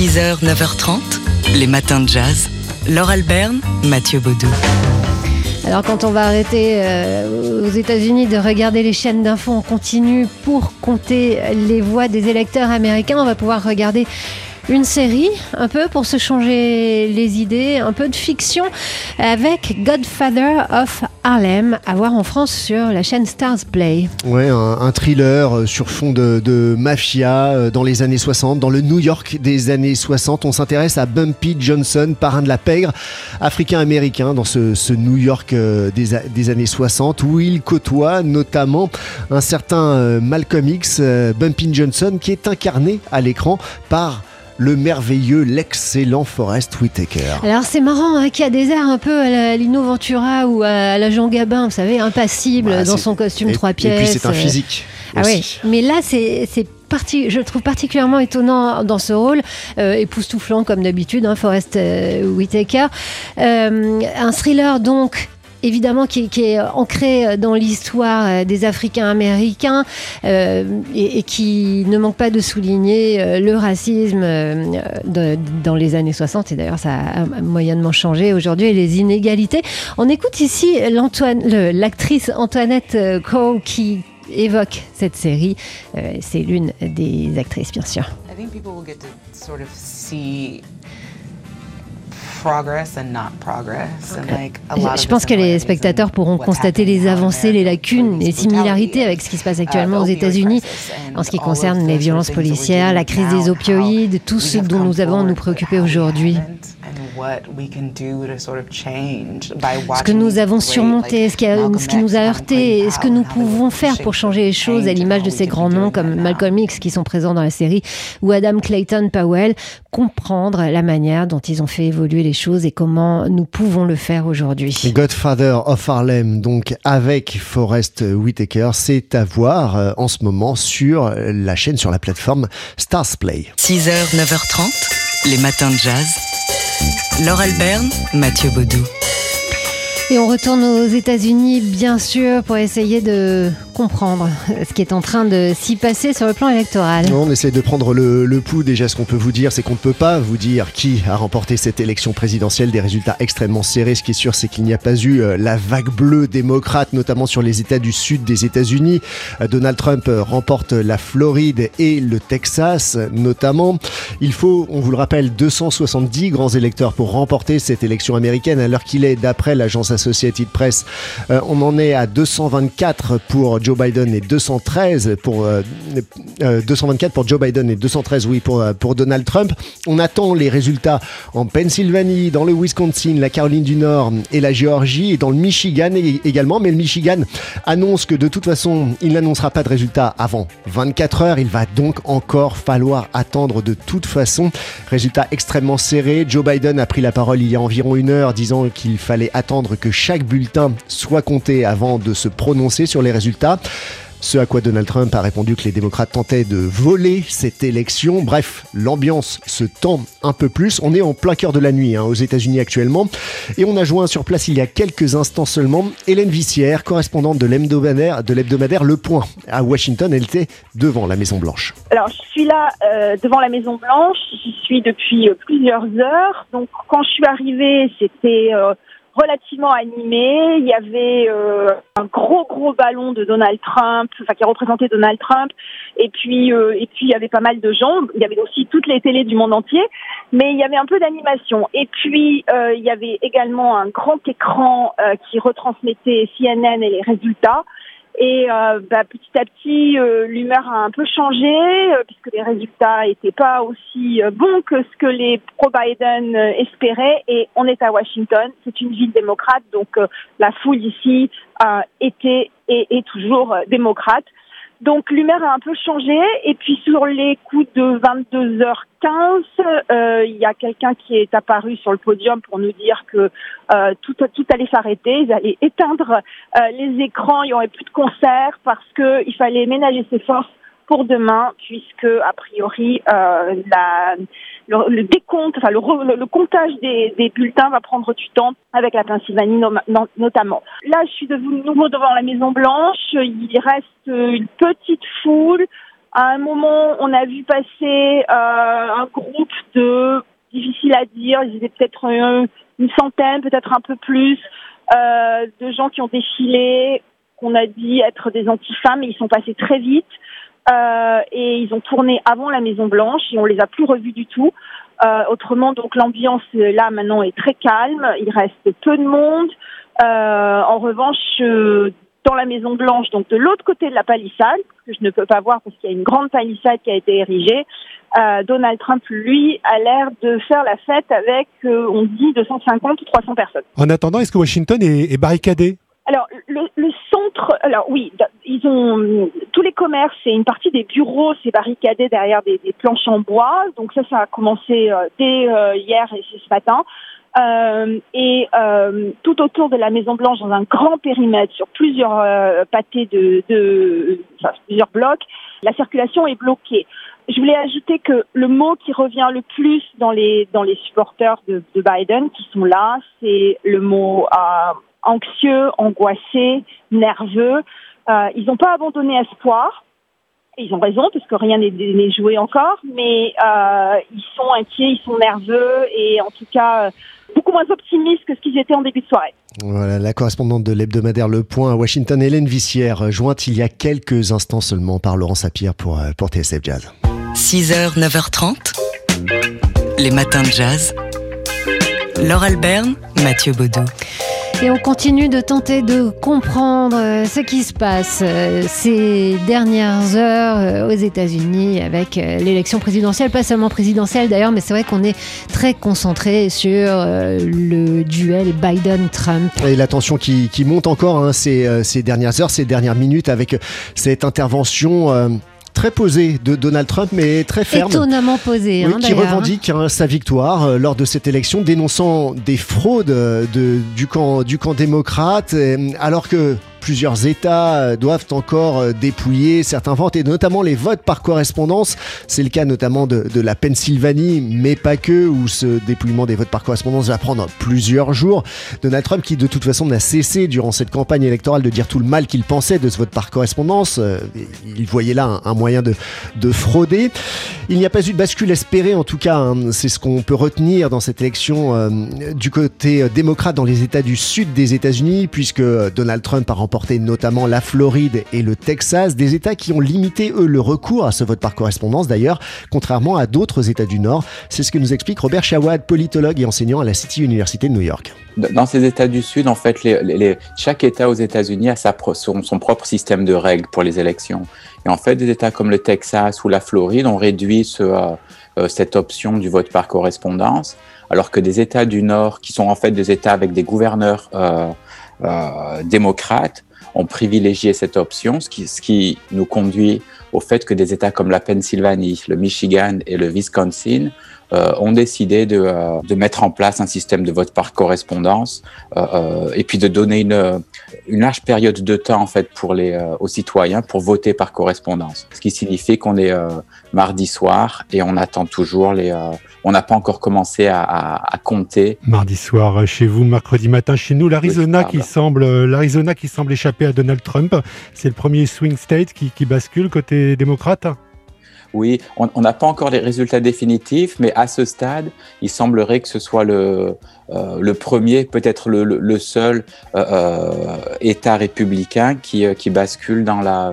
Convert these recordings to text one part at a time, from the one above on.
6h, 9h30, les matins de jazz. Laure Alberne, Mathieu Baudou. Alors quand on va arrêter euh, aux États-Unis de regarder les chaînes d'infos en continu pour compter les voix des électeurs américains, on va pouvoir regarder une série, un peu pour se changer les idées, un peu de fiction, avec Godfather of Harlem, à voir en France sur la chaîne Stars Play. Ouais, un, thriller euh, sur fond de, mafia euh, dans les années 60, dans le New York des années 60. On s'intéresse à Bumpy Johnson, parrain de la pègre, africain-américain dans ce, New York euh, des, des, années 60, où il côtoie notamment un certain Malcolm X, Bumpy Johnson, qui est incarné à l'écran par le merveilleux, l'excellent Forrest Whitaker. Alors c'est marrant hein, qu'il y a des airs un peu à Lino Ventura ou à la Jean Gabin, vous savez, impassible dans son costume trois pièces. Et puis c'est un physique. Ah oui, mais là c'est Parti, je trouve particulièrement étonnant dans ce rôle, euh, époustouflant comme d'habitude, hein, Forrest euh, Whitaker. Euh, un thriller donc évidemment qui, est ancré dans l'histoire euh, des Africains américains euh, et, qui ne manque pas de souligner euh, le racisme dans les années 60 et d'ailleurs ça a moyennement changé aujourd'hui et les inégalités. On écoute ici l'actrice Antoinette Cole qui évoque cette série. C'est l'une des actrices bien sûr. Je pense que les spectateurs pourront constater les avancées, les lacunes, les similarités avec ce qui se passe actuellement aux États-Unis en ce qui concerne les violences policières, la crise des opioïdes, tout ce dont nous avons à nous préoccuper aujourd'hui. Ce que nous avons surmonté, ce qui, ce qui nous a heurté, ce que nous pouvons faire pour changer les choses à l'image de ces grands noms comme Malcolm X qui sont présents dans la série ou Adam Clayton Powell, comprendre la manière dont ils ont fait évoluer les choses et comment nous pouvons le faire aujourd'hui. Godfather of Harlem, donc avec Forrest Whitaker, c'est à voir euh, en ce moment sur la chaîne, sur la plateforme Stars Play. 6h, 9h30, les matins de jazz. Laure Alberne, Mathieu Baudou. Et on retourne aux États-Unis, bien sûr, pour essayer de comprendre ce qui est en train de s'y passer sur le plan électoral. On essaie de prendre le, pouls. Déjà, ce qu'on peut vous dire, c'est qu'on ne peut pas vous dire qui a remporté cette élection présidentielle. Des résultats extrêmement serrés. Ce qui est sûr, c'est qu'il n'y a pas eu euh, la vague bleue démocrate, notamment sur les États du sud des États-Unis. Euh, Donald Trump euh, remporte la Floride et le Texas, notamment. Il faut, on vous le rappelle, 270 grands électeurs pour remporter cette élection américaine, alors qu'il est, d'après l'agence Associated Press. On en est à 224 pour Joe Biden et 213 pour 224 euh, euh, pour Joe Biden et 213 oui pour pour Donald Trump. On attend les résultats en Pennsylvanie, dans le Wisconsin, la Caroline du Nord et la Géorgie et dans le Michigan également. Mais le Michigan annonce que de toute façon, il n'annoncera pas de résultats avant 24 heures. Il va donc encore falloir attendre de toute façon. Résultat extrêmement serré. Joe Biden a pris la parole il y a environ une heure disant qu'il fallait attendre que chaque bulletin soit compté avant de se prononcer sur les résultats. Ce à quoi Donald Trump a répondu que les démocrates tentaient de voler cette élection. Bref, l'ambiance se tend un peu plus. On est en plein cœur de la nuit hein, aux États-Unis actuellement. Et on a joint sur place il y a quelques instants seulement Hélène Vissière, correspondante de l'hebdomadaire, Le Point à Washington. Elle était devant la Maison Blanche. Alors, je suis là euh, devant la Maison Blanche. J'y suis depuis euh, plusieurs heures. Donc, quand je suis arrivée, c'était... Euh, relativement animé. Il y avait euh, un gros gros ballon de Donald Trump, enfin qui représentait Donald Trump. Et puis euh, et puis il y avait pas mal de gens. Il y avait aussi toutes les télés du monde entier, mais il y avait un peu d'animation. Et puis euh, il y avait également un grand écran qui retransmettait CNN et les résultats. Et euh, bah, petit à petit, euh, l'humeur a un peu changé euh, puisque les résultats n'étaient pas aussi bons que ce que les pro-Biden espéraient. Et on est à Washington, c'est une ville démocrate, donc la foule ici était et est toujours démocrate. Donc l'humeur a un peu changé. Et puis sur les coups de 22h15, euh, il y a quelqu'un qui est apparu sur le podium pour nous dire que euh, tout, tout allait s'arrêter, ils allaient éteindre euh, les écrans, il n'y aurait plus de concert parce qu'il fallait ménager ses forces pour demain, puisque a priori euh, la, le, décompte, enfin le, comptage des, bulletins va prendre du temps avec la Pennsylvanie notamment. Là, je suis de nouveau devant la Maison Blanche. Il reste une petite foule. À un moment, on a vu passer un groupe de, difficile à dire, ils étaient peut-être une centaine, peut-être un peu plus, de gens qui ont défilé, qu'on a dit être des anti-femmes, et ils sont passés très vite. Euh, et ils ont tourné avant la Maison Blanche et on les a plus revus du tout. Euh, autrement, donc l'ambiance là maintenant est très calme. Il reste peu de monde. Euh, en revanche, dans la Maison Blanche, donc de l'autre côté de la palissade, que je ne peux pas voir parce qu'il y a une grande palissade qui a été érigée, Donald Trump, lui, a l'air de faire la fête avec, on dit, 250 ou 300 personnes. En attendant, est-ce que Washington est, est barricadé? Alors, le, le, alors oui, ils ont tous les commerces et une partie des bureaux, c'est barricadé derrière des, planches en bois. Donc ça, ça a commencé euh, dès euh, hier et ce matin. Euh, et tout autour de la Maison Blanche, dans un grand périmètre, sur plusieurs pâtés de, plusieurs blocs, la circulation est bloquée. Je voulais ajouter que le mot qui revient le plus dans les dans les supporters de, de Biden qui sont là, c'est le mot anxieux, angoissé, nerveux. Euh, ils n'ont pas abandonné espoir. ils ont raison parce que rien n'est joué encore, mais euh, ils sont inquiets, ils sont nerveux et en tout cas euh, beaucoup moins optimistes que ce qu'ils étaient en début de soirée. Voilà, la correspondante de l'hebdomadaire Le Point à Washington, Hélène Vissière, jointe il y a quelques instants seulement par Laurent Sapir pour, pour TSF Jazz. 6h, 9h30, les matins de jazz. Laure Alberne, Mathieu Baudou. Et on continue de tenter de comprendre euh, ce qui se passe euh, ces dernières heures euh, aux États-Unis avec l'élection présidentielle, pas seulement présidentielle d'ailleurs, mais c'est vrai qu'on est très concentré sur le duel Biden-Trump. Et la tension qui, monte encore hein, ces, dernières heures, ces dernières minutes avec cette intervention très posé de Donald Trump, mais très ferme. Étonnamment posé. Oui, hein, qui revendique hein, sa victoire euh, lors de cette élection, dénonçant des fraudes euh, de, du, camp, du camp démocrate, euh, alors que Plusieurs États euh, doivent encore euh, dépouiller certains votes et notamment les votes par correspondance. C'est le cas notamment de, la Pennsylvanie, mais pas que, où ce dépouillement des votes par correspondance va prendre plusieurs jours. Donald Trump, qui de toute façon n'a cessé durant cette campagne électorale de dire tout le mal qu'il pensait de ce vote par correspondance, euh, il voyait là un, moyen de, de, frauder. Il n'y a pas eu de bascule espérée, en tout cas, hein. c'est ce qu'on peut retenir dans cette élection du côté démocrate dans les États du sud des États-Unis, puisque Donald Trump a remporté notamment la Floride et le Texas, des États qui ont limité, eux, le recours à ce vote par correspondance d'ailleurs, contrairement à d'autres États du Nord. C'est ce que nous explique Robert Shawad, politologue et enseignant à la City University de New York. Dans ces États du Sud, en fait, chaque État aux États-Unis a son, propre système de règles pour les élections. Et en fait, des États comme le Texas ou la Floride ont réduit euh, euh cette option du vote par correspondance, alors que des États du Nord, qui sont en fait des États avec des gouverneurs euh, euh, démocrates ont privilégié cette option, ce qui, ce qui nous conduit au fait que des États comme la Pennsylvanie, le Michigan et le Wisconsin euh, ont décidé de, euh, de, mettre en place un système de vote par correspondance euh, euh et puis de donner une, une, large période de temps en fait pour les euh, aux citoyens pour voter par correspondance. Ce qui signifie qu'on est mardi soir et on attend toujours les. on n'a pas encore commencé à, à, à, compter. Mardi soir chez vous, mercredi matin chez nous, l'Arizona qui semble l'Arizona qui semble échapper à Donald Trump. C'est le premier swing state qui, qui bascule côté démocrate. Oui, on n'a pas encore les résultats définitifs, mais à ce stade, il semblerait que ce soit le, euh, premier, peut-être le, seul euh, euh, État républicain qui, qui bascule dans la,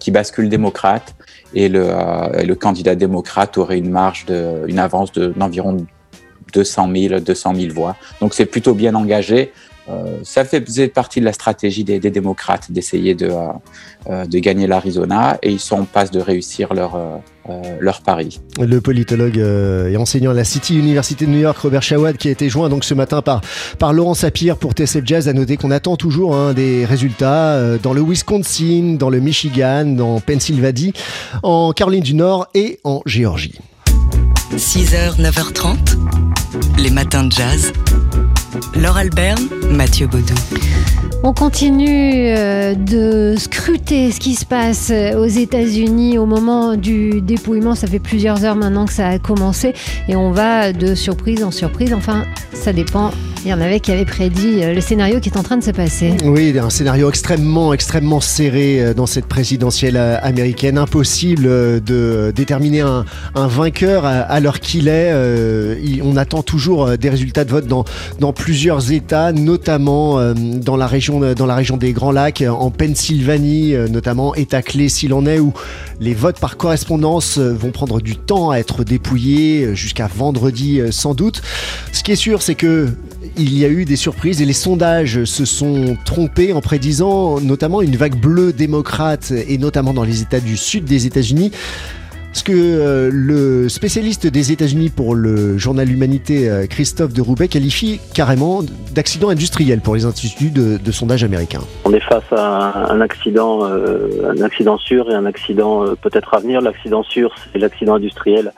qui bascule démocrate, et le, candidat démocrate aurait une marge de, une avance d'environ 200 000, 200 000 voix. Donc c'est plutôt bien engagé. Euh, ça faisait partie de la stratégie des, des démocrates d'essayer de, euh, euh, de gagner l'Arizona et ils sont en passe de réussir leur, leur pari. Le politologue et enseignant à la City University de New York, Robert Chawad, qui a été joint donc ce matin par, par Laurent Sapir pour TSF Jazz, a noté qu'on attend toujours hein, des résultats dans le Wisconsin, dans le Michigan, dans Pennsylvanie, en Caroline du Nord et en Géorgie. 6h, 9h30, les matins de jazz. Laure Alberne, Mathieu Baudou. On continue euh, de scruter ce qui se passe euh, aux États-Unis au moment du dépouillement. Ça fait plusieurs heures maintenant que ça a commencé et on va de surprise en surprise. Enfin, ça dépend Il y en avait qui avaient prédit le scénario qui est en train de se passer. Oui, un scénario extrêmement, extrêmement serré dans cette présidentielle américaine. Impossible de déterminer un, vainqueur à, l'heure qu'il est. on attend toujours des résultats de vote dans, dans plusieurs États, notamment dans la région, dans la région des Grands Lacs, en Pennsylvanie, notamment État clé s'il en est, où les votes par correspondance vont prendre du temps à être dépouillés jusqu'à vendredi sans doute. Ce qui est sûr, c'est que il y a eu des surprises et les sondages se sont trompés en prédisant notamment une vague bleue démocrate et notamment dans les États du sud des États-Unis ce que euh, le spécialiste des États-Unis pour le journal Humanité, euh, Christophe de Roubaix, qualifie carrément d'accident industriel pour les instituts de, sondage américains. On est face à un accident, euh, un accident sûr et un accident peut-être à venir. L'accident sûr, c'est l'accident industriel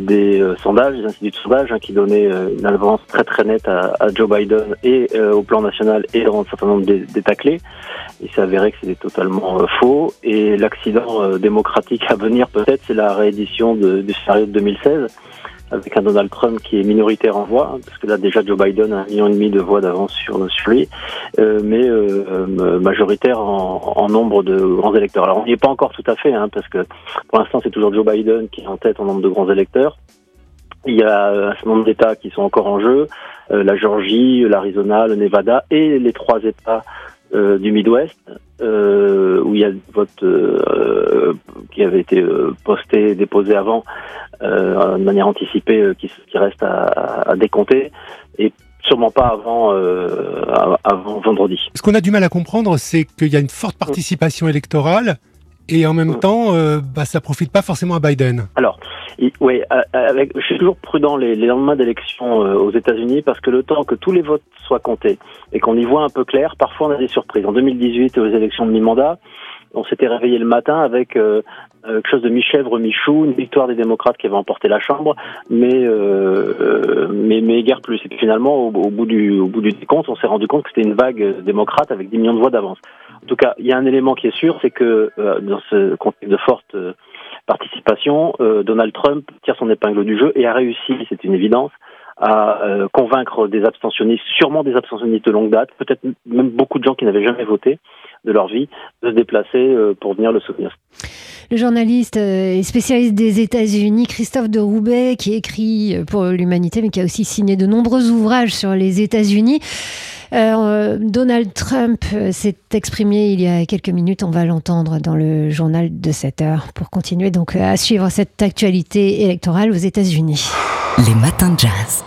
des sondages, des instituts de sondage, hein, qui donnait une avance très très nette à, Joe Biden et au plan national et dans un certain nombre d'États clés. Il s'est avéré que c'était totalement faux. Et l'accident démocratique à venir, peut-être, c'est la réédition du scénario de 2016 avec un Donald Trump qui est minoritaire en voix, parce que là déjà Joe Biden a un million et demi de voix d'avance sur, lui, euh, mais euh, euh, majoritaire en, nombre de grands électeurs. Alors on n'y est pas encore tout à fait, hein, parce que pour l'instant c'est toujours Joe Biden qui est en tête en nombre de grands électeurs. Il y a un certain nombre d'États qui sont encore en jeu, la Georgie, l'Arizona, le Nevada et les trois États du Midwest, où il y a vote qui avait été euh, posté, déposé avant, euh, de manière anticipée, euh, qui, qui, reste à, à, décompter. Et sûrement pas avant, avant vendredi. Ce qu'on a du mal à comprendre, c'est qu'il y a une forte participation électorale et en même mm. temps, euh, bah, ça profite pas forcément à Biden. Alors, oui, avec, je suis toujours prudent les, les lendemains d'élections aux États-Unis parce que le temps que tous les votes soient comptés et qu'on y voit un peu clair, parfois on a des surprises. En 2018, aux élections de mi-mandat, on s'était réveillé le matin avec euh, euh, quelque chose de mi-chèvre, mi-chou, une victoire des démocrates qui avaient emporté la Chambre, mais euh, mais, mais guère plus. Et puis finalement, au, bout du au bout du décompte, on s'est rendu compte que c'était une vague démocrate avec 10 millions de voix d'avance. En tout cas, il y a un élément qui est sûr, c'est que dans ce contexte de forte participation, Donald Trump tire son épingle du jeu et a réussi, c'est une évidence, à convaincre des abstentionnistes, sûrement des abstentionnistes de longue date, peut-être même beaucoup de gens qui n'avaient jamais voté, de leur vie, de se déplacer euh, pour venir le soutenir. Le journaliste euh, et spécialiste des États-Unis, Christophe de Roubaix, qui écrit euh, pour l'Humanité, mais qui a aussi signé de nombreux ouvrages sur les États-Unis. Donald Trump s'est exprimé il y a quelques minutes. On va l'entendre dans le journal de 7 heures pour continuer donc à suivre cette actualité électorale aux États-Unis. Les matins de jazz.